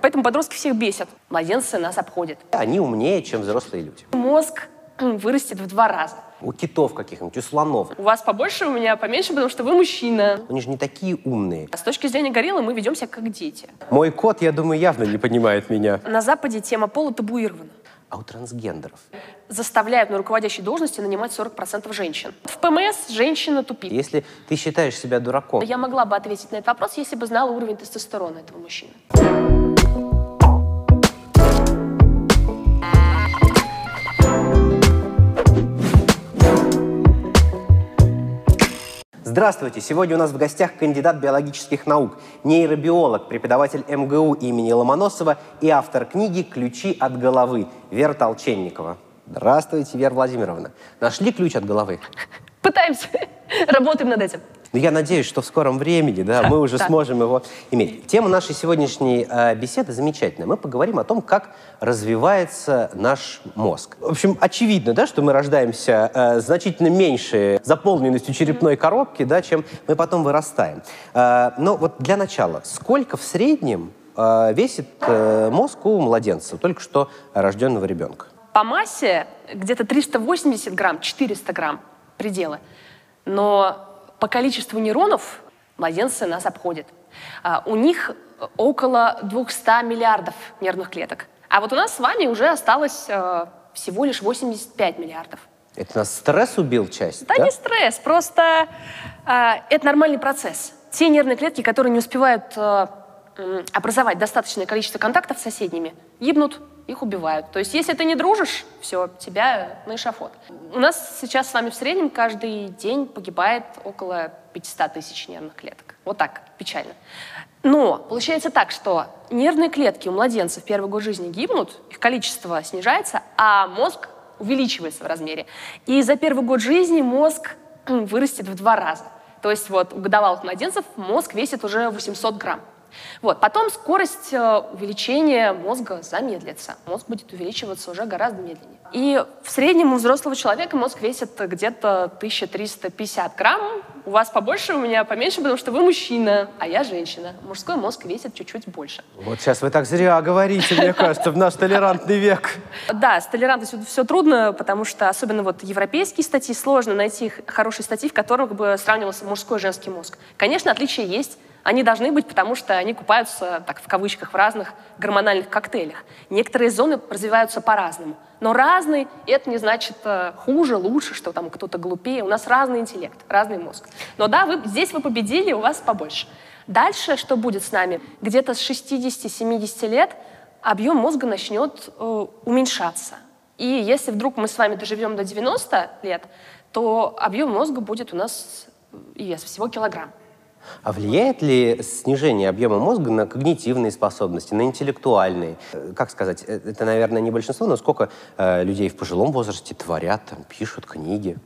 Поэтому подростки всех бесят. Младенцы нас обходят. Они умнее, чем взрослые люди. Мозг вырастет в два раза. У китов каких-нибудь, у слонов. У вас побольше, у меня поменьше, потому что вы мужчина. Они же не такие умные. А с точки зрения гориллы мы ведем себя как дети. Мой кот, я думаю, явно не понимает меня. На Западе тема пола табуирована. А у трансгендеров? Заставляют на руководящей должности нанимать 40% женщин. В ПМС женщина тупит. Если ты считаешь себя дураком, Я могла бы ответить на этот вопрос, если бы знала уровень тестостерона этого мужчины. Здравствуйте! Сегодня у нас в гостях кандидат биологических наук, нейробиолог, преподаватель МГУ имени Ломоносова и автор книги «Ключи от головы» Вера Толченникова. Здравствуйте, Вера Владимировна. Нашли ключ от головы? Пытаемся, работаем над этим. Ну, я надеюсь, что в скором времени да, мы уже Да. сможем его иметь. Тема нашей сегодняшней э, беседы замечательная. Мы поговорим о том, как развивается наш мозг. В общем, очевидно, да, что мы рождаемся э, значительно меньше заполненностью черепной коробки, да, чем мы потом вырастаем. Э, но вот для начала, сколько в среднем э, весит э, мозг у младенца, только что рожденного ребенка? По массе где-то 380 грамм, 400 грамм пределы. Но по количеству нейронов младенцы нас обходят. А, у них около 200 миллиардов нервных клеток. А вот у нас с вами уже осталось э, всего лишь 85 миллиардов. Это нас стресс убил часть, Да, не стресс, просто э, это нормальный процесс. Те нервные клетки, которые не успевают э, образовать достаточное количество контактов с соседними, гибнут, их убивают. То есть, если ты не дружишь, все, тебя на эшафот. У нас сейчас с вами в среднем каждый день погибает около 500 тысяч нервных клеток. Вот так, печально. Но получается так, что нервные клетки у младенцев в первый год жизни гибнут, их количество снижается, а мозг увеличивается в размере. И за первый год жизни мозг вырастет в два раза. То есть вот у годовалых младенцев мозг весит уже 800 грамм. Вот. Потом скорость э, увеличения мозга замедлится. Мозг будет увеличиваться уже гораздо медленнее. И в среднем у взрослого человека мозг весит где-то 1350 грамм. У вас побольше, у меня поменьше, потому что вы мужчина, а я женщина. Мужской мозг весит чуть-чуть больше. Вот сейчас вы так зря говорите, мне кажется, в наш толерантный век. Да, с толерантностью все трудно, потому что особенно вот европейские статьи сложно найти хорошие статьи, в которых бы сравнивался мужской и женский мозг. Конечно, отличия есть. Они должны быть, потому что они купаются, так в кавычках, в разных гормональных коктейлях. Некоторые зоны развиваются по-разному. Но разный — это не значит э, хуже, лучше, что там кто-то глупее. У нас разный интеллект, разный мозг. Но да, вы, здесь вы победили, у вас побольше. Дальше что будет с нами? Где-то с 60-70 лет объем мозга начнет э, уменьшаться. И если вдруг мы с вами доживем до 90 лет, то объем мозга будет у нас э, и вес всего килограмм. А влияет ли снижение объема мозга на когнитивные способности, на интеллектуальные? Э, Как сказать, э, это, наверное, не большинство, но сколько э, людей в пожилом возрасте творят, там, пишут книги?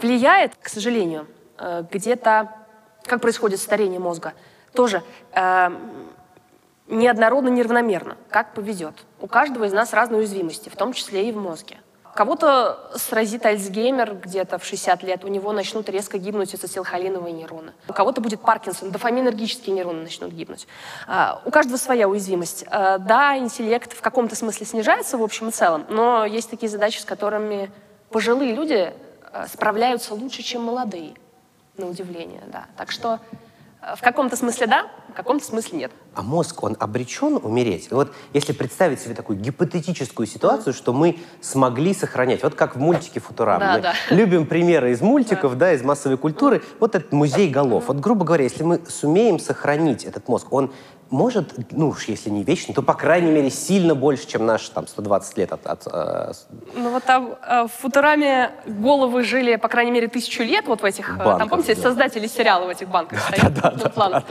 Влияет, к сожалению, э, где-то, как происходит старение мозга, тоже э, неоднородно, неравномерно, как повезет. У каждого из нас разные уязвимости, в том числе и в мозге. Кого-то сразит Альцгеймер где-то в 60 лет, у него начнут резко гибнуть ацетилхолиновые нейроны. У кого-то будет Паркинсон, дофаминергические нейроны начнут гибнуть. А, У каждого своя уязвимость. А, Да, интеллект в каком-то смысле снижается в общем и целом, но есть такие задачи, с которыми пожилые люди э, справляются лучше, чем молодые, на удивление, да. Так что в каком-то смысле да, в каком-то смысле нет. А мозг, он обречен умереть? Вот если представить себе такую гипотетическую ситуацию, что мы смогли сохранять, вот как в мультике «Футурама». Да, мы да. любим примеры из мультиков, да. из массовой культуры. Вот этот музей голов. Вот, грубо говоря, если мы сумеем сохранить этот мозг, он может, ну уж если не вечный, то, по крайней мере, сильно больше, чем наш там 120 лет от... от, э, Ну вот там э, в Футураме головы жили, по крайней мере, тысячу лет вот в этих... э, Банках, там, помните, да. создатели сериала в этих банках стоят? на планах.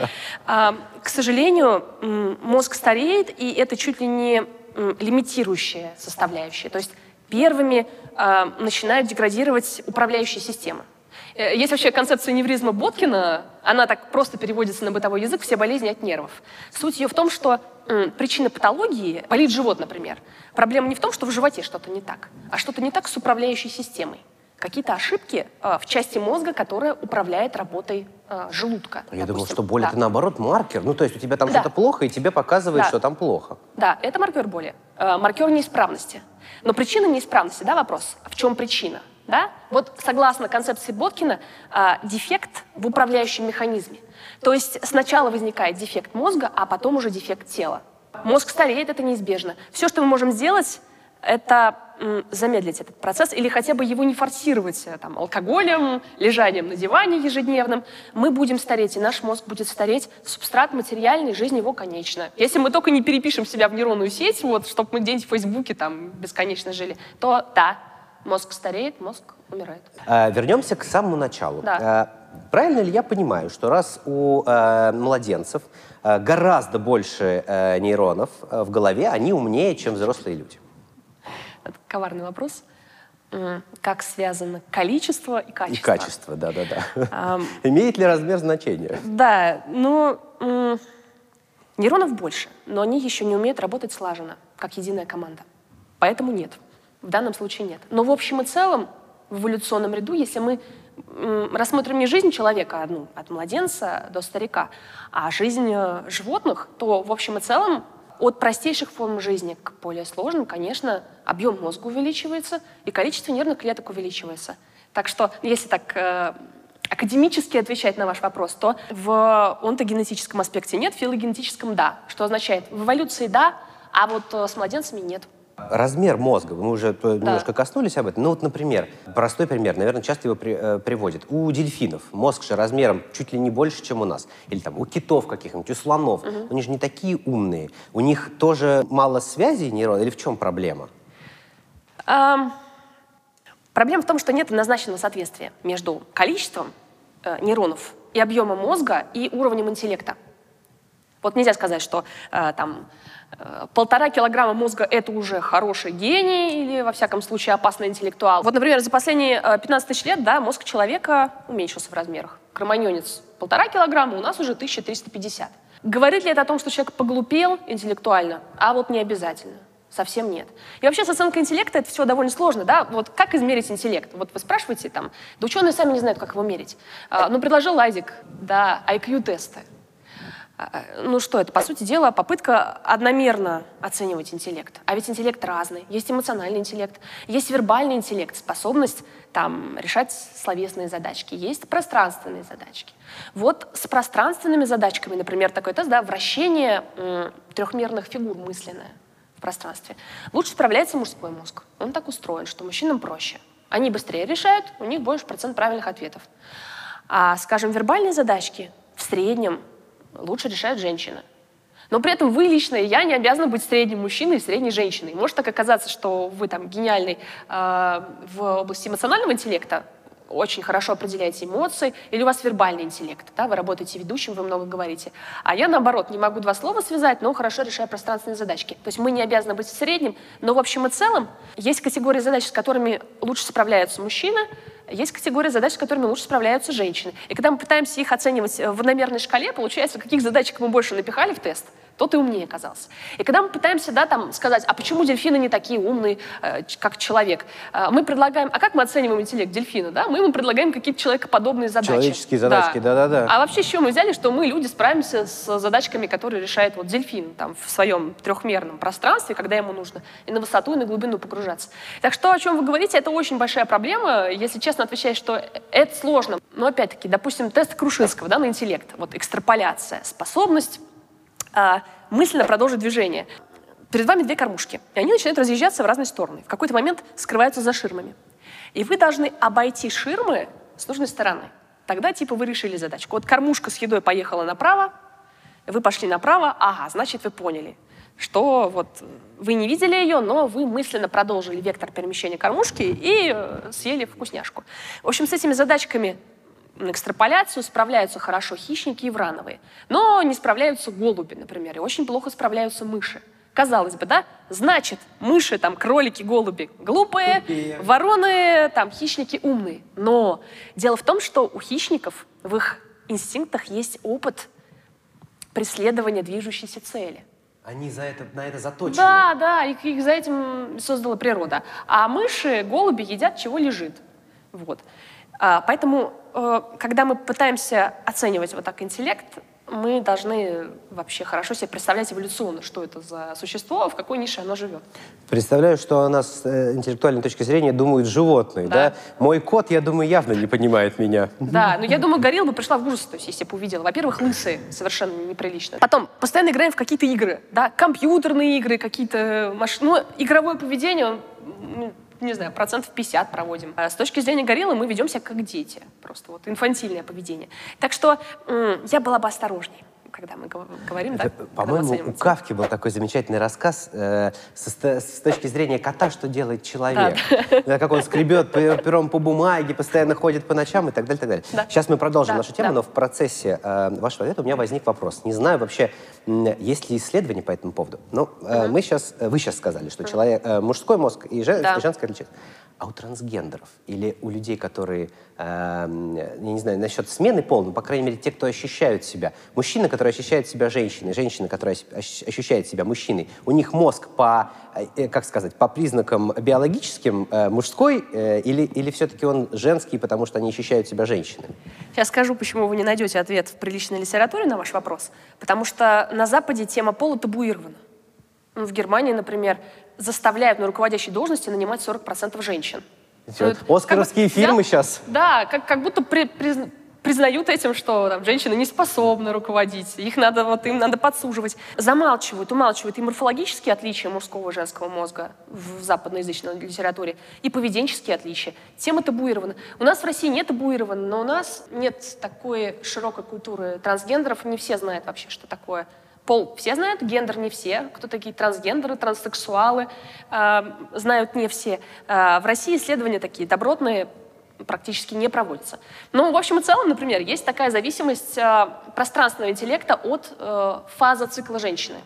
А, К сожалению, мозг стареет, и это чуть ли не лимитирующая составляющая. То есть первыми а, начинают деградировать управляющие системы. Э, Есть вообще концепция невризма Боткина, она так просто переводится на бытовой язык, все болезни от нервов. Суть ее в том, что м, причина патологии, болит живот, например, проблема не в том, что в животе что-то не так, а что-то не так с управляющей системой. Какие-то ошибки э, в части мозга, которая управляет работой э, желудка. Я думал, допустим. что боль Да. это наоборот маркер. Ну, то есть у тебя там Да. что-то плохо, и тебе показывает, Да. что там плохо. Да, это маркер боли, э, маркер неисправности. Но причина неисправности, да, вопрос, в чем причина? Да? Вот согласно концепции Боткина, э, дефект в управляющем механизме. То есть сначала возникает дефект мозга, а потом уже дефект тела. Мозг стареет, это неизбежно. Все, что мы можем сделать, это замедлить этот процесс или хотя бы его не форсировать э, там, алкоголем, лежанием на диване ежедневным. Мы будем стареть, и наш мозг будет стареть. Субстрат материальный, жизнь его конечна. Если мы только не перепишем себя в нейронную сеть, вот, чтобы мы день в Фейсбуке там бесконечно жили, то да, мозг стареет, мозг умирает. А, Вернемся к самому началу. Да. А, Правильно ли я понимаю, что раз у э, младенцев э, гораздо больше э, нейронов э, в голове, они умнее, чем взрослые люди? Это коварный вопрос. Как связано количество и качество? И качество, да-да-да. Ам, Имеет ли размер значения? Да, ну, м, нейронов больше, но они еще не умеют работать слаженно, как единая команда. Поэтому нет. В данном случае нет. Но в общем и целом, в эволюционном ряду, если мы рассмотрим не жизнь человека одну, от младенца до старика, а жизнь э, животных, то в общем и целом от простейших форм жизни к более сложным, конечно, объем мозга увеличивается и количество нервных клеток увеличивается. Так что, если так э, академически отвечать на ваш вопрос, то в онтогенетическом аспекте нет, в филогенетическом да. Что означает, в эволюции да, а вот э, с младенцами нет. Размер мозга, мы уже э, немножко коснулись об этом. Ну вот, например, простой пример, наверное, часто его при- э, приводят. У дельфинов мозг же размером чуть ли не больше, чем у нас. Или там у китов каких-нибудь, у слонов. Они же не такие умные. У них тоже мало связей нейронов? Или в чем проблема? Ам, Проблема в том, что нет однозначного соответствия между количеством э, нейронов и объемом мозга и уровнем интеллекта. Вот нельзя сказать, что э, там э, полтора килограмма мозга это уже хороший гений или, во всяком случае, опасный интеллектуал. Вот, например, за последние э, 15 тысяч лет да, мозг человека уменьшился в размерах. Кроманьонец полтора килограмма, у нас уже 1350. Говорит ли это о том, что человек поглупел интеллектуально? А вот не обязательно. Совсем нет. И вообще с оценкой интеллекта это все довольно сложно, да? Вот как измерить интеллект? Вот вы спрашиваете там, да ученые сами не знают, как его мерить. А, ну, предложил Лазик, да, IQ-тесты. А, Ну что это? По сути дела, попытка одномерно оценивать интеллект. А ведь интеллект разный. Есть эмоциональный интеллект, есть вербальный интеллект, способность там, решать словесные задачки, есть пространственные задачки. Вот с пространственными задачками, например, такой тест, да, вращение трехмерных фигур мысленное в пространстве, лучше справляется мужской мозг. Он так устроен, что мужчинам проще. Они быстрее решают, у них больше процент правильных ответов. А, скажем, вербальные задачки в среднем лучше решают женщины. Но при этом вы лично и я не обязаны быть средним мужчиной и средней женщиной. Может так оказаться, что вы там гениальный э, в области эмоционального интеллекта, очень хорошо определяете эмоции, или у вас вербальный интеллект, да, вы работаете ведущим, вы много говорите. А я, наоборот, не могу два слова связать, но хорошо решаю пространственные задачки. То есть мы не обязаны быть в среднем, но в общем и целом есть категории задач, с которыми лучше справляются мужчины, есть категория задач, с которыми лучше справляются женщины. И когда мы пытаемся их оценивать в одномерной шкале, получается, каких задачек мы больше напихали в тест, тот и умнее оказался. И когда мы пытаемся да, там, сказать, а почему дельфины не такие умные, э, как человек, э, мы предлагаем, а как мы оцениваем интеллект дельфина? Да? Мы ему предлагаем какие-то человекоподобные задачи. Человеческие задачки, да-да-да. А вообще с чего мы взяли, что мы, люди, справимся с задачками, которые решает вот дельфин там, в своем трехмерном пространстве, когда ему нужно и на высоту, и на глубину погружаться. Так что, о чем вы говорите, это очень большая проблема. Если честно отвечать, что это сложно. Но опять-таки, допустим, тест Крушинского да, на интеллект, вот экстраполяция, способность а, мысленно продолжить движение. Перед вами две кормушки, и они начинают разъезжаться в разные стороны. В какой-то момент скрываются за ширмами. И вы должны обойти ширмы с нужной стороны. Тогда типа вы решили задачку. Вот кормушка с едой поехала направо, вы пошли направо, ага, значит вы поняли, что вот вы не видели ее, но вы мысленно продолжили вектор перемещения кормушки и э, съели вкусняшку. В общем, с этими задачками экстраполяцию справляются хорошо хищники и врановые, но не справляются голуби, например, и очень плохо справляются мыши. Казалось бы, да? Значит, мыши, там, кролики, голуби глупые, Тупее. вороны, там, хищники умные. Но дело в том, что у хищников в их инстинктах есть опыт преследования движущейся цели. Они за это, на это заточены. Да, да, их, их за этим создала природа. А мыши, голуби едят, чего лежит. Вот. А, поэтому когда мы пытаемся оценивать вот так интеллект, мы должны вообще хорошо себе представлять эволюционно, что это за существо, в какой нише оно живет. Представляю, что она с э, интеллектуальной точки зрения думают животные, да. Да. Мой кот, я думаю, явно не понимает меня. Да, но я думаю, горилла бы пришла в ужас, то есть, если бы увидела. Во-первых, лысые, совершенно неприлично. Потом, постоянно играем в какие-то игры, да, компьютерные игры, какие-то машины. Ну, игровое поведение, не знаю, процентов 50 проводим. А с точки зрения гориллы мы ведем себя как дети. Просто вот инфантильное поведение. Так что я была бы осторожней, когда мы гов- говорим, да, Это, мы По-моему, у. Кавки был такой замечательный рассказ э, ст- с точки зрения кота, что делает человек. Да, как он скребет пе- пером по бумаге, постоянно ходит по ночам и так далее, так далее. Да. Сейчас мы продолжим Да, нашу тему, да. но в процессе э, вашего ответа у меня возник вопрос. Не знаю вообще, есть ли исследования по этому поводу. Ну, э, мы сейчас, вы сейчас сказали, что человек, э, мужской мозг и жен- Да. женский отличается. А у трансгендеров или у людей, которые, э, я не знаю, насчет смены пола, ну, по крайней мере, те, кто ощущают себя, мужчины, которые ощущают себя женщиной, женщины, которые ощ- ощ- ощущают себя мужчиной, у них мозг по, э, как сказать, по признакам биологическим э, мужской э, или, или все-таки он женский, потому что они ощущают себя женщинами? Сейчас скажу, почему вы не найдете ответ в приличной литературе на ваш вопрос. Потому что на Западе тема пола табуирована. Ну, в Германии, например, заставляют на руководящей должности нанимать 40% женщин. Это Оскаровские как фильмы да, сейчас. Да, как, как будто при- приз- признают этим, что там, женщины не способны руководить, их надо, вот, им надо подсуживать. Замалчивают, умалчивают и морфологические отличия мужского и женского мозга в западноязычной литературе, и поведенческие отличия. Тема табуирована. У нас в России не табуирована, но у нас нет такой широкой культуры трансгендеров, не все знают вообще, что такое Пол все знают, гендер не все. Кто такие трансгендеры, транссексуалы, э, знают не все. Э, в России исследования такие добротные практически не проводятся. Ну, в общем и целом, например, есть такая зависимость э, пространственного интеллекта от э, фазы цикла женщины.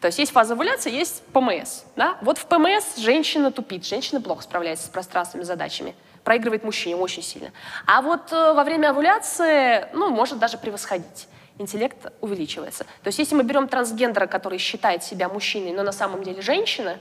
То есть есть фаза овуляции, есть ПМС. Да? Вот в ПМС женщина тупит, женщина плохо справляется с пространственными задачами, проигрывает мужчине очень сильно. А вот э, во время овуляции, ну, может даже превосходить. Интеллект увеличивается. То есть если мы берем трансгендера, который считает себя мужчиной, но на самом деле женщина,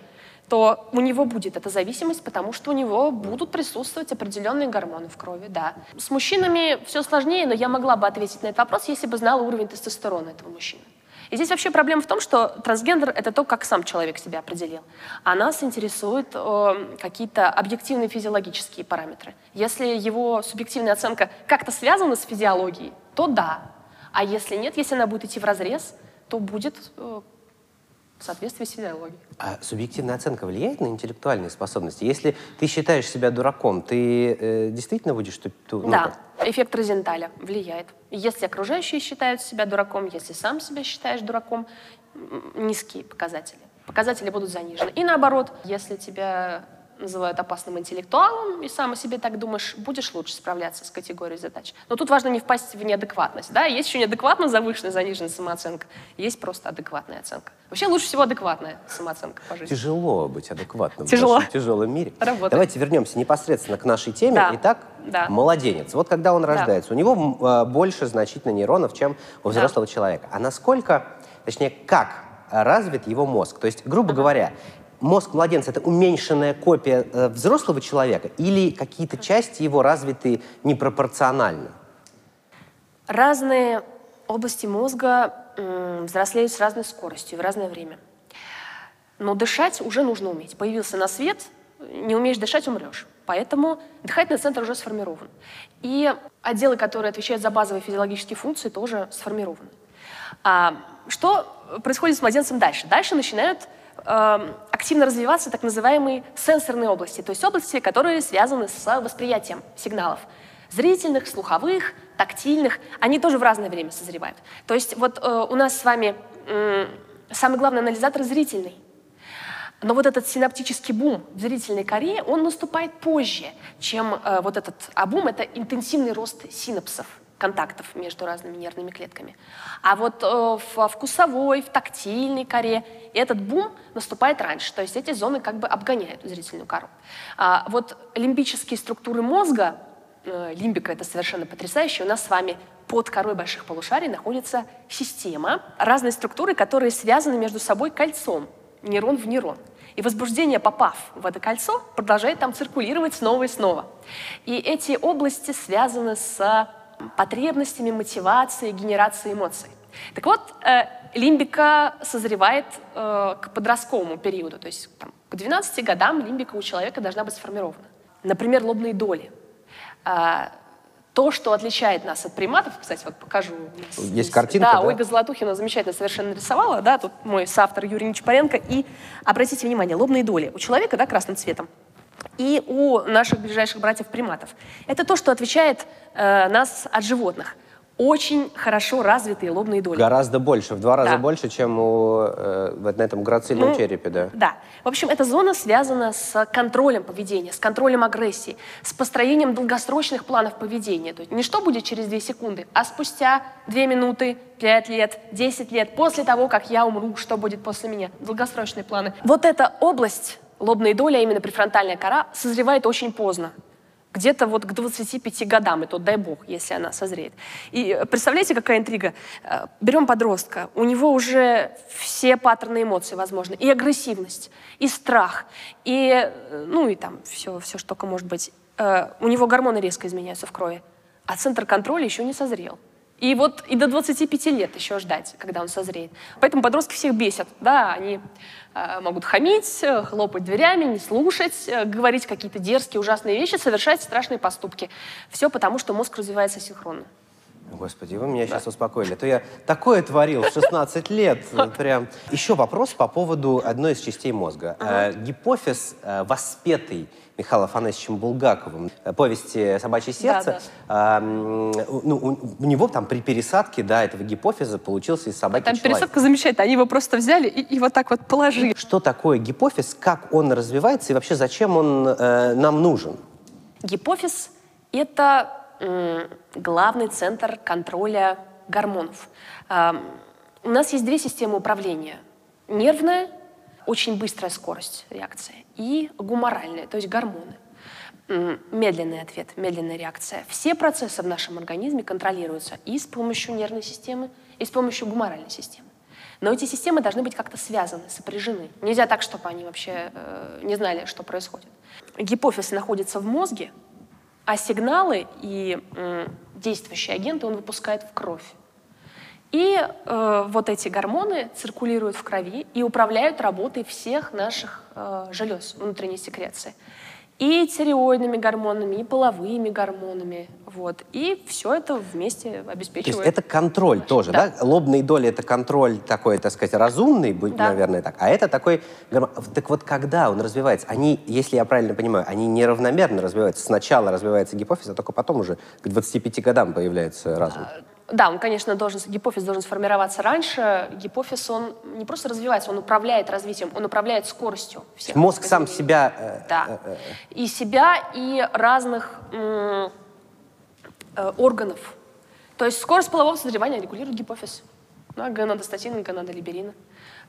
то у него будет эта зависимость, потому что у него будут присутствовать определенные гормоны в крови, да. С мужчинами все сложнее, но я могла бы ответить на этот вопрос, если бы знала уровень тестостерона этого мужчины. И здесь вообще проблема в том, что трансгендер — это то, как сам человек себя определил. А нас интересуют э, какие-то объективные физиологические параметры. Если его субъективная оценка как-то связана с физиологией, то да. А если нет, если она будет идти в разрез, то будет э, в соответствии с физиологией. А субъективная оценка влияет на интеллектуальные способности? Если ты считаешь себя дураком, ты э, действительно будешь... ту- ту- ну, Да, как? эффект Розенталя влияет. Если окружающие считают себя дураком, если сам себя считаешь дураком, низкие показатели. Показатели будут занижены. И наоборот, если тебя называют опасным интеллектуалом, и сам о себе так думаешь, будешь лучше справляться с категорией задач. Но тут важно не впасть в неадекватность. Да? Есть еще неадекватно завышенная, заниженная самооценка, есть просто адекватная оценка. Вообще лучше всего адекватная самооценка по жизни. Тяжело быть адекватным Тяжело. в нашем тяжелом мире. Работает. Давайте вернемся непосредственно к нашей теме. Да. Итак, Да. младенец. Вот когда он рождается, у него э, больше значительно нейронов, чем у взрослого человека. А насколько, точнее, как развит его мозг? То есть, грубо говоря, мозг младенца — это уменьшенная копия э, взрослого человека или какие-то части его развиты непропорционально? Разные области мозга м, взрослеют с разной скоростью в разное время. Но дышать уже нужно уметь. Появился на свет, не умеешь дышать, умрешь. Поэтому дыхательный центр уже сформирован. И отделы, которые отвечают за базовые физиологические функции, тоже сформированы. А, что происходит с младенцем дальше? Дальше начинают эм, активно развиваться так называемые сенсорные области, то есть области, которые связаны с восприятием сигналов. Зрительных, слуховых, тактильных, они тоже в разное время созревают. То есть вот э, у нас с вами м, самый главный анализатор зрительный. Но вот этот синаптический бум в зрительной коре, он наступает позже, чем э, вот этот абум, это интенсивный рост синапсов, контактов между разными нервными клетками. А вот э, в вкусовой, в тактильной коре этот бум наступает раньше, то есть эти зоны как бы обгоняют зрительную кору. А вот лимбические структуры мозга, э, лимбика это совершенно потрясающе, у нас с вами под корой больших полушарий находится система разной структуры, которые связаны между собой кольцом, нейрон в нейрон. И возбуждение, попав в это кольцо, продолжает там циркулировать снова и снова. И эти области связаны с потребностями, мотивацией, генерацией эмоций. Так вот, э, лимбика созревает э, к подростковому периоду, то есть там, к 12 годам лимбика у человека должна быть сформирована. Например, лобные доли. А, то, что отличает нас от приматов, кстати, вот покажу. Есть, есть картинка, да, да? Ольга Золотухина замечательно совершенно нарисовала, да, тут мой соавтор Юрий Нечапаренко. И обратите внимание, лобные доли у человека, да, красным цветом, и у наших ближайших братьев-приматов. Это то, что отличает э, нас от животных – очень хорошо развитые лобные доли. Гораздо больше, в два раза да. больше, чем у, э, на этом грацильном ну, черепе, да? Да. В общем, эта зона связана с контролем поведения, с контролем агрессии, с построением долгосрочных планов поведения. То есть не что будет через две секунды, а спустя две минуты, пять лет, десять лет, после того, как я умру, что будет после меня. Долгосрочные планы. Вот эта область лобной доли, а именно префронтальная кора, созревает очень поздно где-то вот к 25 годам, и то дай бог, если она созреет. И э, представляете, какая интрига? Э, Берем подростка, у него уже все паттерны эмоций возможны, и агрессивность, и страх, и, э, ну и там все, все что только может быть. У него гормоны резко изменяются в крови, а центр контроля еще не созрел. И вот и до 25 лет еще ждать, когда он созреет. Поэтому подростки всех бесят. Да, они э, могут хамить, хлопать дверями, не слушать, э, говорить какие-то дерзкие, ужасные вещи, совершать страшные поступки. Все потому, что мозг развивается синхронно. Господи, вы меня да. сейчас успокоили. То я такое творил в 16 лет. Прям. Еще вопрос по поводу одной из частей мозга. Э, гипофиз э, воспетый Михаилом Афанасьевичем Булгаковым, э, повести «Собачье сердце», да, да. А, ну, у, у него там при пересадке да, этого гипофиза получился из собаки Там человек. пересадка замечательная, они его просто взяли и, и вот так вот положили. Что такое гипофиз, как он развивается и вообще зачем он э, нам нужен? Гипофиз — это э, главный центр контроля гормонов. Э, у нас есть две системы управления. Нервная очень быстрая скорость реакции, и гуморальная, то есть гормоны. Медленный ответ, медленная реакция. Все процессы в нашем организме контролируются и с помощью нервной системы, и с помощью гуморальной системы. Но эти системы должны быть как-то связаны, сопряжены. Нельзя так, чтобы они вообще э, не знали, что происходит. Гипофиз находится в мозге, а сигналы и э, действующие агенты он выпускает в кровь. И э, вот эти гормоны циркулируют в крови и управляют работой всех наших э, желез внутренней секреции. И тиреоидными гормонами, и половыми гормонами. Вот. И все это вместе обеспечивает. То есть это контроль Значит, тоже, да. да? Лобные доли — это контроль такой, так сказать, разумный, да. наверное, так. А это такой... Так вот, когда он развивается, они, если я правильно понимаю, они неравномерно развиваются. Сначала развивается гипофиз, а только потом уже к 25 годам появляется разум. А, да, он, конечно, должен, гипофиз должен сформироваться раньше. Гипофиз, он не просто развивается, он управляет развитием, он управляет скоростью. Всех Мозг сам себя... Э, да. Э, э, и себя, и разных э, органов. То есть скорость полового созревания регулирует гипофиз. Да, гонадостатин, гонадолиберин.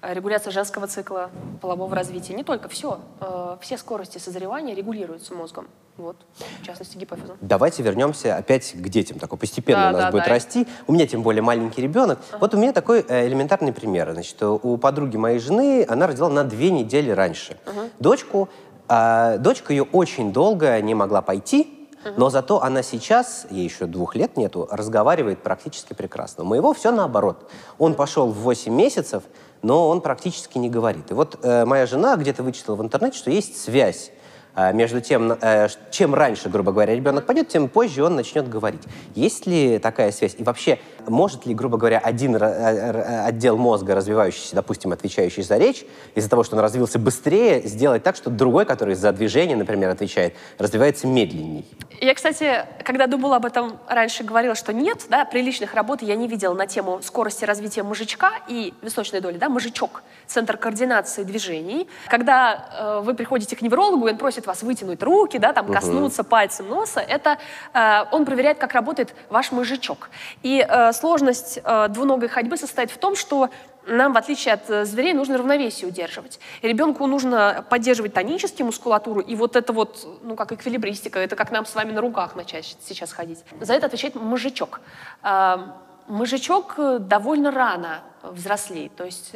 Э, регуляция женского цикла полового развития. Не только все. Э, все скорости созревания регулируются мозгом. Вот, в частности, гипофизом. Давайте вернемся опять к детям. Такой постепенно да, у нас да, будет да. расти. У меня тем более маленький ребенок. Ага. Вот у меня такой э, элементарный пример. Значит, у подруги моей жены она родила на две недели раньше. Ага. Дочку. А, дочка ее очень долго не могла пойти, но зато она сейчас, ей еще двух лет нету, разговаривает практически прекрасно. У моего все наоборот. Он пошел в 8 месяцев, но он практически не говорит. И вот э, моя жена где-то вычитала в интернете, что есть связь а, между тем, э, чем раньше, грубо говоря, ребенок пойдет, тем позже он начнет говорить. Есть ли такая связь? И вообще, может ли, грубо говоря, один э, отдел мозга, развивающийся, допустим, отвечающий за речь, из-за того, что он развился быстрее, сделать так, что другой, который за движение, например, отвечает, развивается медленней? Я, кстати, когда думала об этом раньше, говорила, что нет, да, приличных работ я не видела на тему скорости развития мозжечка и височной доли, да, мозжечок, центр координации движений. Когда э, вы приходите к неврологу, и он просит вас вытянуть руки, да, там, угу. коснуться пальцем носа, это э, он проверяет, как работает ваш мозжечок. И э, сложность э, двуногой ходьбы состоит в том, что нам, в отличие от э, зверей, нужно равновесие удерживать. Ребенку нужно поддерживать тонически мускулатуру, и вот это вот, ну, как эквилибристика, это как нам с вами на руках начать сейчас ходить. За это отвечает мозжечок. Э, мозжечок довольно рано взрослеет, то есть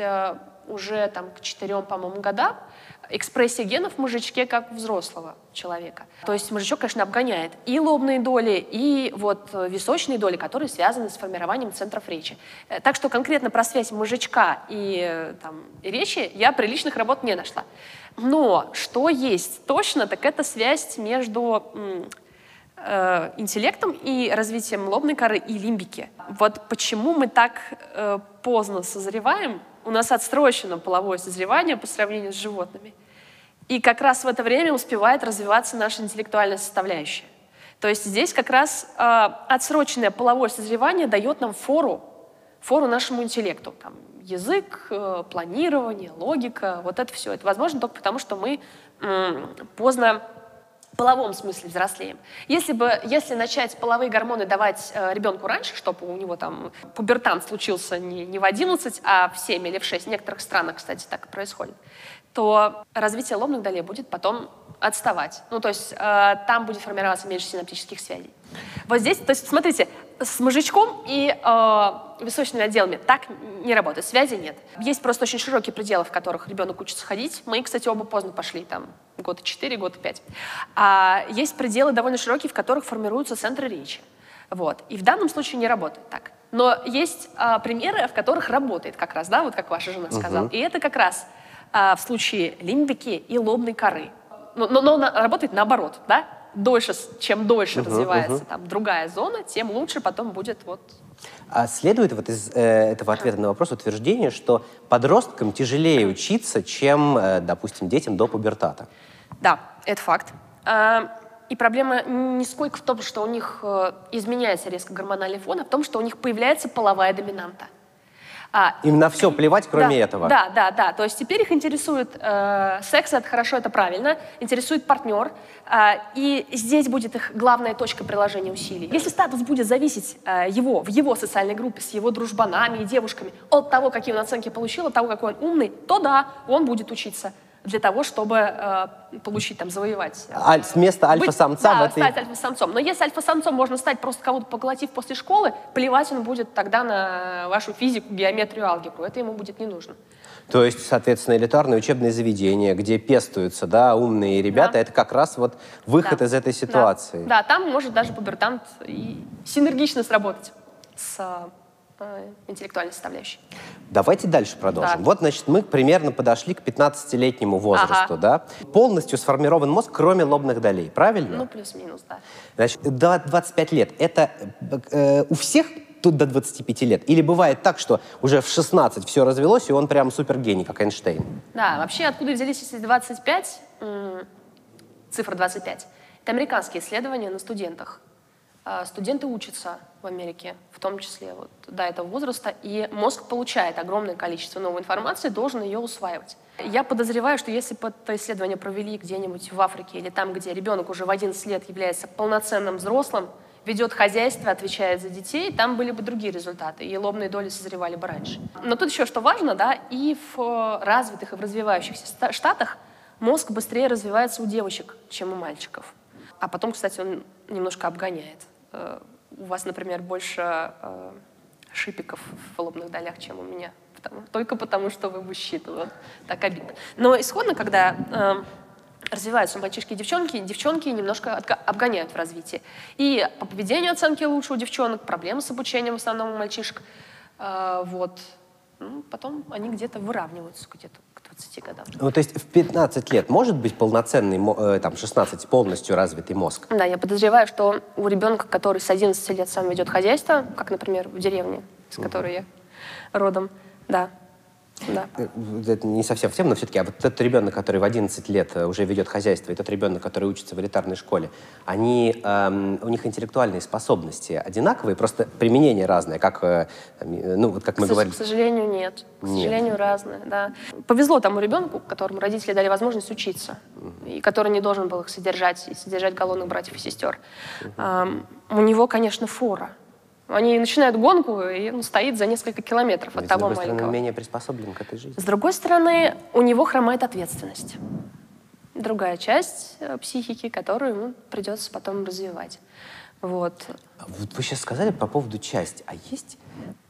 уже там к четырем, по-моему, годам экспрессия генов в мужичке как у взрослого человека. То есть мужичок, конечно, обгоняет и лобные доли, и вот э, височные доли, которые связаны с формированием центров речи. Э, так что конкретно про связь мужичка и, э, там, речи я при личных работ не нашла. Но что есть точно, так это связь между интеллектом и развитием лобной коры и лимбики. Вот почему мы так э, поздно созреваем, у нас отсрочено половое созревание по сравнению с животными. И как раз в это время успевает развиваться наша интеллектуальная составляющая. То есть здесь как раз э, отсроченное половое созревание дает нам фору, фору нашему интеллекту. Там, язык, э, планирование, логика, вот это все. Это возможно только потому, что мы э, поздно в половом смысле взрослеем. Если бы, если начать половые гормоны давать э, ребенку раньше, чтобы у него там пубертант случился не, не в 11, а в 7 или в 6, в некоторых странах, кстати, так и происходит, то развитие лобных долей будет потом отставать. Ну, то есть э, там будет формироваться меньше синаптических связей. Вот здесь, то есть, смотрите, с мозжечком и э, височными отделами так не работает, связи нет. Есть просто очень широкие пределы, в которых ребенок учится ходить. Мы, кстати, оба поздно пошли, там, года 4, года 5. А есть пределы довольно широкие, в которых формируются центры речи. Вот. И в данном случае не работает так. Но есть а, примеры, в которых работает как раз, да, вот как ваша жена сказала. Uh-huh. И это как раз а, в случае лимбики и лобной коры. Но, но, но работает наоборот, да? Дольше, чем дольше uh-huh, развивается uh-huh. там другая зона, тем лучше потом будет вот а следует вот из э, этого ответа на вопрос утверждение, что подросткам тяжелее учиться, чем, э, допустим, детям до пубертата? Да, это факт. А, и проблема не сколько в том, что у них э, изменяется резко гормональный фон, а в том, что у них появляется половая доминанта. А, Им на все плевать, кроме да, этого. Да, да, да. То есть теперь их интересует э, секс, это хорошо, это правильно, интересует партнер, э, и здесь будет их главная точка приложения усилий. Если статус будет зависеть э, его, в его социальной группе, с его дружбанами и девушками, от того, какие он оценки получил, от того, какой он умный, то да, он будет учиться для того, чтобы э, получить, там, завоевать. Э, Аль, с места альфа-самца да, в этой... стать альфа-самцом. Но если альфа-самцом можно стать просто кого-то поглотив после школы, плевать он будет тогда на вашу физику, геометрию, алгебру. Это ему будет не нужно. То есть, соответственно, элитарные учебные заведения, где пестуются да, умные ребята, да. это как раз вот выход да. из этой ситуации. Да. да, там может даже пубертант и синергично сработать с Э, интеллектуальной составляющей. Давайте дальше продолжим. Да. Вот, значит, мы примерно подошли к 15-летнему возрасту, ага. да? Полностью сформирован мозг, кроме лобных долей, правильно? Ну, плюс-минус, да. Значит, до 25 лет. Это э, у всех тут до 25 лет? Или бывает так, что уже в 16 все развелось, и он прям супергений, как Эйнштейн? Да, вообще откуда взялись эти 25, цифра 25? Это американские исследования на студентах. А, студенты учатся в Америке, в том числе вот до этого возраста, и мозг получает огромное количество новой информации, должен ее усваивать. Я подозреваю, что если бы это исследование провели где-нибудь в Африке или там, где ребенок уже в 11 лет является полноценным взрослым, ведет хозяйство, отвечает за детей, там были бы другие результаты, и лобные доли созревали бы раньше. Но тут еще что важно, да, и в развитых и в развивающихся штатах мозг быстрее развивается у девочек, чем у мальчиков. А потом, кстати, он немножко обгоняет. Э, у вас, например, больше э, шипиков в лобных долях, чем у меня. Только потому, что вы мужчина. Вот. Так обидно. Но исходно, когда э, развиваются мальчишки и девчонки, девчонки немножко обгоняют в развитии. И по поведению оценки лучше у девчонок, проблемы с обучением в основном у мальчишек. Э, вот. Ну, потом они где-то выравниваются где-то 20 годам. Ну, то есть в 15 лет может быть полноценный, э, там, 16 полностью развитый мозг? Да, я подозреваю, что у ребенка, который с 11 лет сам ведет хозяйство, как, например, в деревне, с которой я родом, да, да. Э, это не совсем в тему, но все-таки, а вот тот ребенок, который в 11 лет э, уже ведет хозяйство, и тот ребенок, который учится в элитарной школе, они, эм, у них интеллектуальные способности одинаковые, просто применение разное, как, э, ну, вот как мы к говорили. К сожалению, нет. К нет. сожалению, разное, да. Повезло тому ребенку, которому родители дали возможность учиться, и который не должен был их содержать, и содержать голодных братьев и сестер. Эм, у него, конечно, фора они начинают гонку, и он стоит за несколько километров от того маленького. С другой стороны, менее приспособлен к этой жизни. С другой стороны, у него хромает ответственность. Другая часть э, психики, которую ему придется потом развивать. Вот. вот вы сейчас сказали по поводу части. А есть,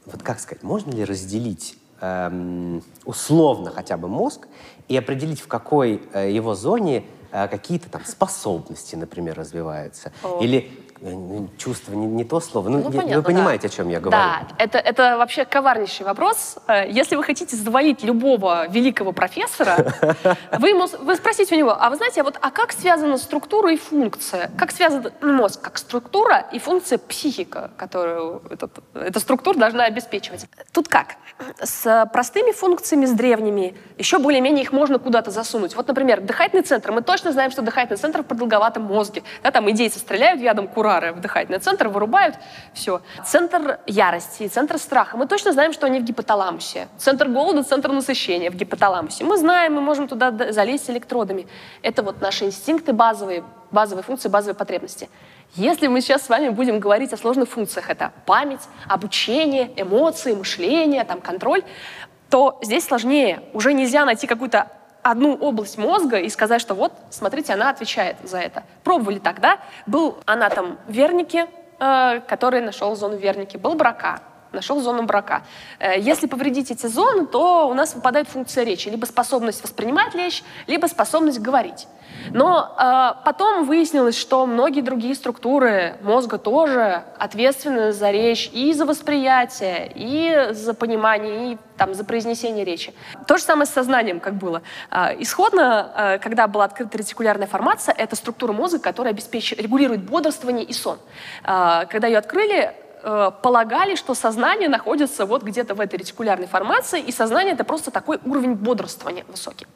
вот как сказать, можно ли разделить эм, условно хотя бы мозг и определить, в какой э, его зоне э, какие-то там способности, например, развиваются. О. Или э, чувство, не, не то слово. Ну, Ну, я- понятно, вы понимаете, да. о чем я говорю. Да, это, это вообще коварнейший вопрос. Э, Если вы хотите завалить любого великого профессора, вы, ему, вы спросите у него, а вы знаете, а вот а как связана структура и функция? Как связан мозг, как структура и функция психика, которую этот- эта структура должна обеспечивать? Тут как? С простыми функциями, с древними, еще более-менее их можно куда-то засунуть. Вот, например, дыхательный центр. Мы точно знаем, что дыхательный центр в продолговатом мозге. Да, там индейцы стреляют ядом курары в дыхательный центр, вырубают, все. Центр ярости, центр страха. Мы точно знаем, что они в гипоталамусе. Центр голода, центр насыщения в гипоталамусе. Мы знаем, мы можем туда залезть электродами. Это вот наши инстинкты базовые, базовые функции, базовые потребности. Если мы сейчас с вами будем говорить о сложных функциях, это память, обучение, эмоции, мышление, там, контроль, то здесь сложнее. Уже нельзя найти какую-то одну область мозга и сказать, что вот, смотрите, она отвечает за это. Пробовали тогда. Был анатом Верники, э, который нашел зону Верники. Был Брака, нашел зону брака. Э, Если повредить эти зоны, то у нас выпадает функция речи. Либо способность воспринимать речь, либо способность говорить. Но э, потом выяснилось, что многие другие структуры мозга тоже ответственны за речь и за восприятие, и за понимание, и там, за произнесение речи. То же самое с сознанием, как было. Э, исходно, э, когда была открыта ретикулярная формация, это структура мозга, которая обеспечивает, регулирует бодрствование и сон. Э, когда ее открыли, э, полагали, что сознание находится вот где-то в этой ретикулярной формации, и сознание — это просто такой уровень бодрствования высокий.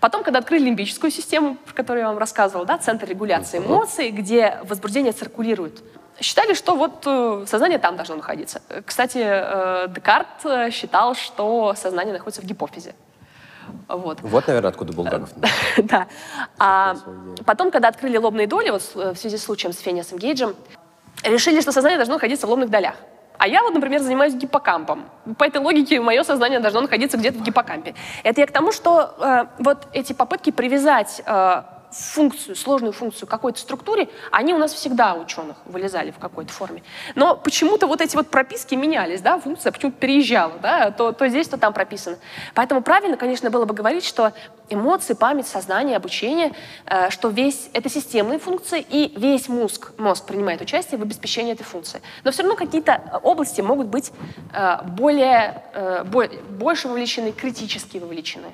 Потом, когда открыли лимбическую систему, про которую я вам рассказывала, да, центр регуляции эмоций, где возбуждение циркулирует, считали, что вот э, сознание там должно находиться. Кстати, э, Декарт э, считал, что сознание находится в гипофизе. Вот. Вот, наверное, откуда Булгаков. Да. А потом, когда открыли лобные доли, вот в связи с случаем с Фениасом Гейджем, решили, что сознание должно находиться в лобных долях. А я вот, например, занимаюсь гиппокампом. По этой логике мое сознание должно находиться где-то в гиппокампе. Это я к тому, что э, вот эти попытки привязать э, функцию, сложную функцию какой-то структуре, они у нас всегда ученых вылезали в какой-то форме. Но почему-то вот эти вот прописки менялись, да, функция почему-то переезжала, да, то, то здесь, то там прописано. Поэтому правильно, конечно, было бы говорить, что эмоции, память, сознание, обучение, э, что весь это системные функции, и весь мозг, мозг принимает участие в обеспечении этой функции. Но все равно какие-то э, области могут быть э, более, э, бо- больше вовлечены, критически вовлечены.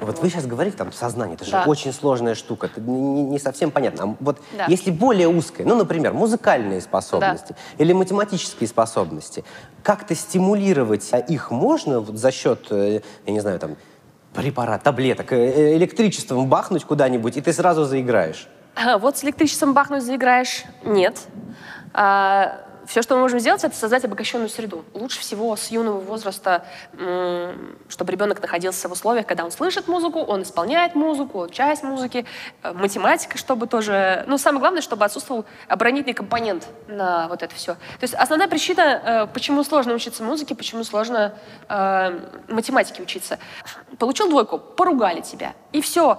Вот вы сейчас говорите, там, сознание, это же Да. очень сложная штука, это не, не- совсем понятно. А Вот Да. если более узкое, ну, например, музыкальные способности или математические способности, как-то стимулировать а, их можно вот за счет, э, я не знаю, там, препарат, таблеток, э, э, электричеством бахнуть куда-нибудь, и ты сразу заиграешь? А, Вот с электричеством бахнуть заиграешь? Нет. Все, что мы можем сделать, это создать обогащенную среду. Лучше всего с юного возраста, чтобы ребенок находился в условиях, когда он слышит музыку, он исполняет музыку, часть музыки, э, математика, чтобы тоже... Ну, самое главное, чтобы отсутствовал оборонительный компонент на вот это все. То есть основная причина, э, почему сложно учиться музыке, почему сложно э, математике учиться. Получил двойку, поругали тебя, и все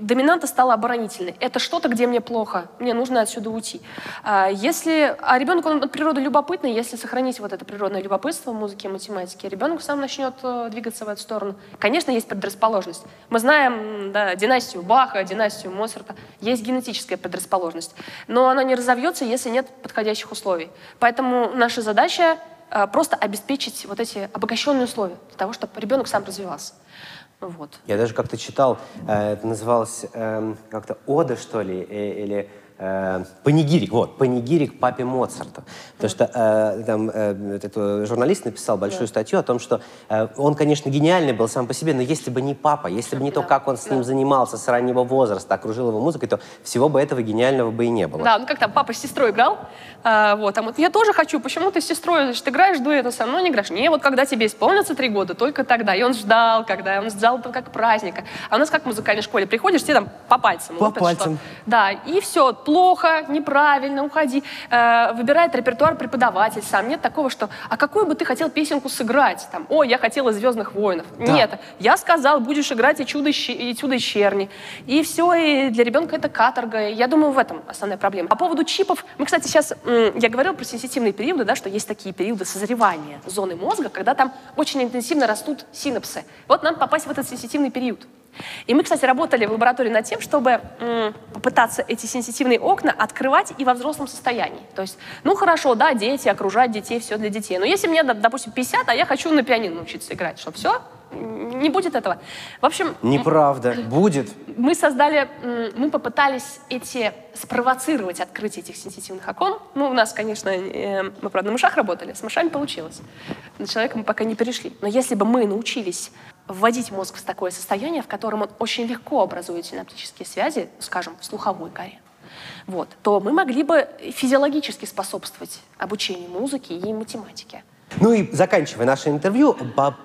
доминанта стала оборонительной. Это что-то, где мне плохо, мне нужно отсюда уйти. А Если, а ребенок, он от природы любопытный, если сохранить вот это природное любопытство в музыке и математике, ребенок сам начнет э, двигаться в эту сторону. Конечно, есть предрасположенность. Мы знаем да, династию Баха, династию Моцарта. Есть генетическая предрасположенность. Но она не разовьется, если нет подходящих условий. Поэтому наша задача э, просто обеспечить вот эти обогащенные условия для того, чтобы ребенок сам развивался. Вот. Я даже как-то читал, э, это называлось эм, как-то «Ода», что ли, э, или э, «Панигирик», вот, «Панигирик папе Моцарта». Потому что э, там э, этот журналист написал большую статью о том, что э, он, конечно, гениальный был сам по себе, но если бы не папа, если бы не то, Да, как он с ним да. занимался с раннего возраста, окружил его музыкой, то всего бы этого гениального бы и не было. Да, ну как там, папа с сестрой играл, а, вот, там вот, я тоже хочу, почему ты с сестрой, значит, играешь дуэта, со мной не играешь? Не, вот когда тебе исполнится три года, только тогда. И он ждал, когда, он ждал это как праздника. А у нас как в музыкальной школе, приходишь, тебе там по пальцам. По вот пальцам. Да, и все, плохо, неправильно, уходи. Э, выбирает репертуар преподаватель сам. Нет такого, что, а какую бы ты хотел песенку сыграть? Там, о, я хотел из «Звездных воинов». Да. Нет, я сказал, будешь играть и чудо, и чудо черни. И все, и для ребенка это каторга. Я думаю, в этом основная проблема. По поводу чипов, мы, кстати, сейчас, я говорил про сенситивные периоды, да, что есть такие периоды созревания зоны мозга, когда там очень интенсивно растут синапсы. Вот надо попасть в этот сенситивный период. И мы, кстати, работали в лаборатории над тем, чтобы м, попытаться эти сенситивные окна открывать и во взрослом состоянии. То есть, ну хорошо, да, дети, окружать детей, все для детей. Но если мне, допустим, 50, а я хочу на пианино научиться играть, что все, не будет этого. В общем... Неправда. Будет. Мы создали, мы попытались эти, спровоцировать открытие этих сенситивных окон. Ну, у нас, конечно, э, мы, правда, на мышах работали, с мышами получилось. На человека мы пока не перешли. Но если бы мы научились вводить мозг в такое состояние, в котором он очень легко образует синаптические связи, скажем, в слуховой коре, вот, то мы могли бы физиологически способствовать обучению музыки и математике. Ну и заканчивая наше интервью,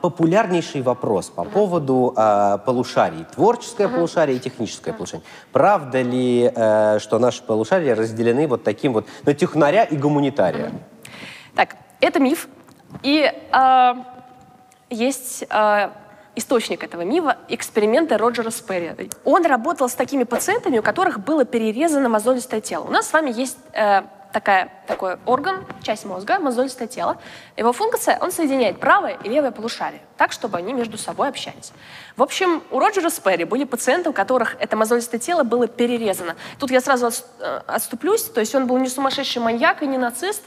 популярнейший вопрос по поводу э, полушарий. Творческое uh-huh. полушарие и техническое uh-huh. полушарие. Правда ли, э, что наши полушария разделены вот таким вот на технаря и гуманитария? Uh-huh. Так, это миф. И э, есть э, источник этого мифа — эксперименты Роджера Сперри. Он работал с такими пациентами, у которых было перерезано мозолистое тело. У нас с вами есть э, такая, такой орган, часть мозга, мозолистое тело. Его функция, он соединяет правое и левое полушарие, так, чтобы они между собой общались. В общем, у Роджера Сперри были пациенты, у которых это мозолистое тело было перерезано. Тут я сразу э, отступлюсь, то есть он был не сумасшедший маньяк и не нацист.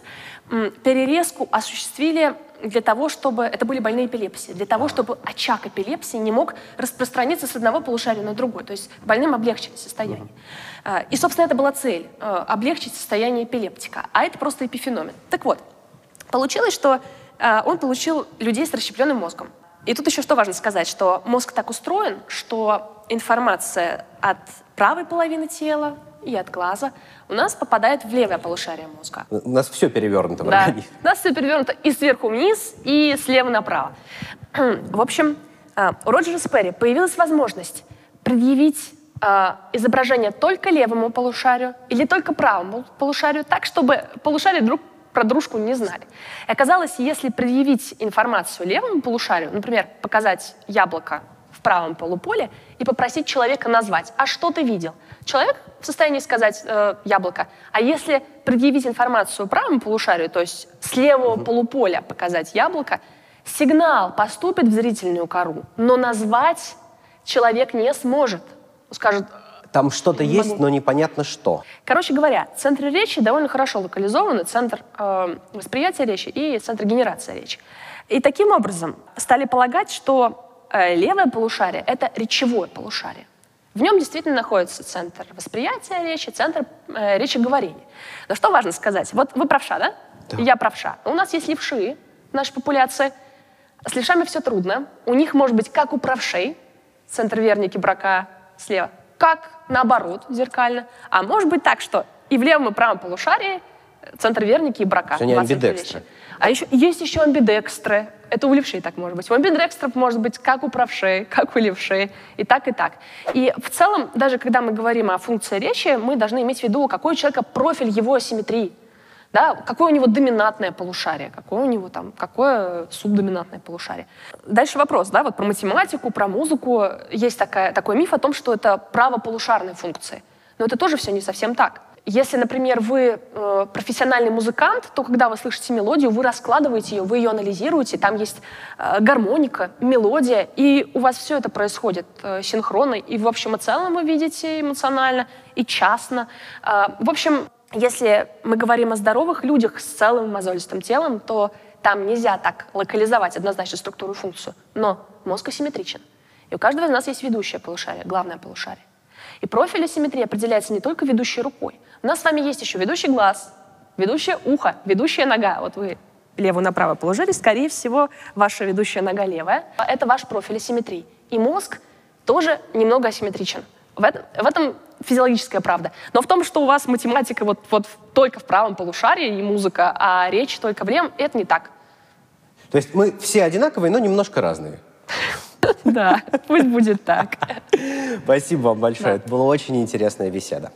Перерезку осуществили для того, чтобы... Это были больные эпилепсии. Для того, чтобы очаг эпилепсии не мог распространиться с одного полушария на другой. То есть больным облегчили состояние. Uh-huh. И, собственно, это была цель — э, облегчить состояние эпилептика. А это просто эпифеномен. Так вот, получилось, что э, он получил людей с расщепленным мозгом. И тут еще что важно сказать, что мозг так устроен, что информация от правой половины тела и от глаза у нас попадает в левое полушарие мозга. У нас все перевернуто в да. организме. У нас все перевернуто и сверху вниз, и слева направо. в общем, а, у Роджера Сперри появилась возможность предъявить а, изображение только левому полушарию или только правому полушарию, так, чтобы полушария друг про дружку не знали. И оказалось, если предъявить информацию левому полушарию, например, показать яблоко в правом полуполе и попросить человека назвать, а что ты видел? Человек в состоянии сказать э, яблоко. А если предъявить информацию правому полушарию, то есть с левого mm-hmm. полуполя показать яблоко, сигнал поступит в зрительную кору, но назвать человек не сможет. Скажет, там что-то есть, но непонятно что. Короче говоря, центры речи довольно хорошо локализованы, центр э, восприятия речи и центр генерации речи. И таким образом стали полагать, что Э, левое полушарие — это речевое полушарие. В нем действительно находится центр восприятия речи, центр э, речи-говорения. Но что важно сказать? Вот вы правша, да? да. Я правша. У нас есть левши в нашей популяции. С левшами все трудно. У них может быть как у правшей, центр верники брака слева, как наоборот, зеркально. А может быть так, что и в левом, и правом полушарии центр верники и брака. Они амбидекстры. А еще, есть еще амбидекстры. Это у левшей так может быть. У амбидекстров может быть как у правшей, как у левшей. И так, и так. И в целом, даже когда мы говорим о функции речи, мы должны иметь в виду, какой у человека профиль его асимметрии. Да, какое у него доминантное полушарие, какое у него там, какое субдоминантное полушарие. Дальше вопрос, да, вот про математику, про музыку. Есть такая, такой миф о том, что это правополушарные функции. Но это тоже все не совсем так. Если, например, вы э, профессиональный музыкант, то когда вы слышите мелодию, вы раскладываете ее, вы ее анализируете, там есть э, гармоника, мелодия, и у вас все это происходит э, синхронно, и в общем и целом вы видите эмоционально и частно. Э, в общем, если мы говорим о здоровых людях с целым мозолистым телом, то там нельзя так локализовать однозначно структуру и функцию, но мозг асимметричен. И у каждого из нас есть ведущее полушарие, главное полушарие. И профиль асимметрии определяется не только ведущей рукой. У нас с вами есть еще ведущий глаз, ведущее ухо, ведущая нога. Вот вы левую направо положили, скорее всего, ваша ведущая нога левая. Это ваш профиль асимметрии. И мозг тоже немного асимметричен. В этом, в этом физиологическая правда. Но в том, что у вас математика вот, вот только в правом полушарии и музыка, а речь только в левом, это не так. То есть мы все одинаковые, но немножко разные. Да, пусть будет так. Спасибо вам большое. Это была очень интересная беседа.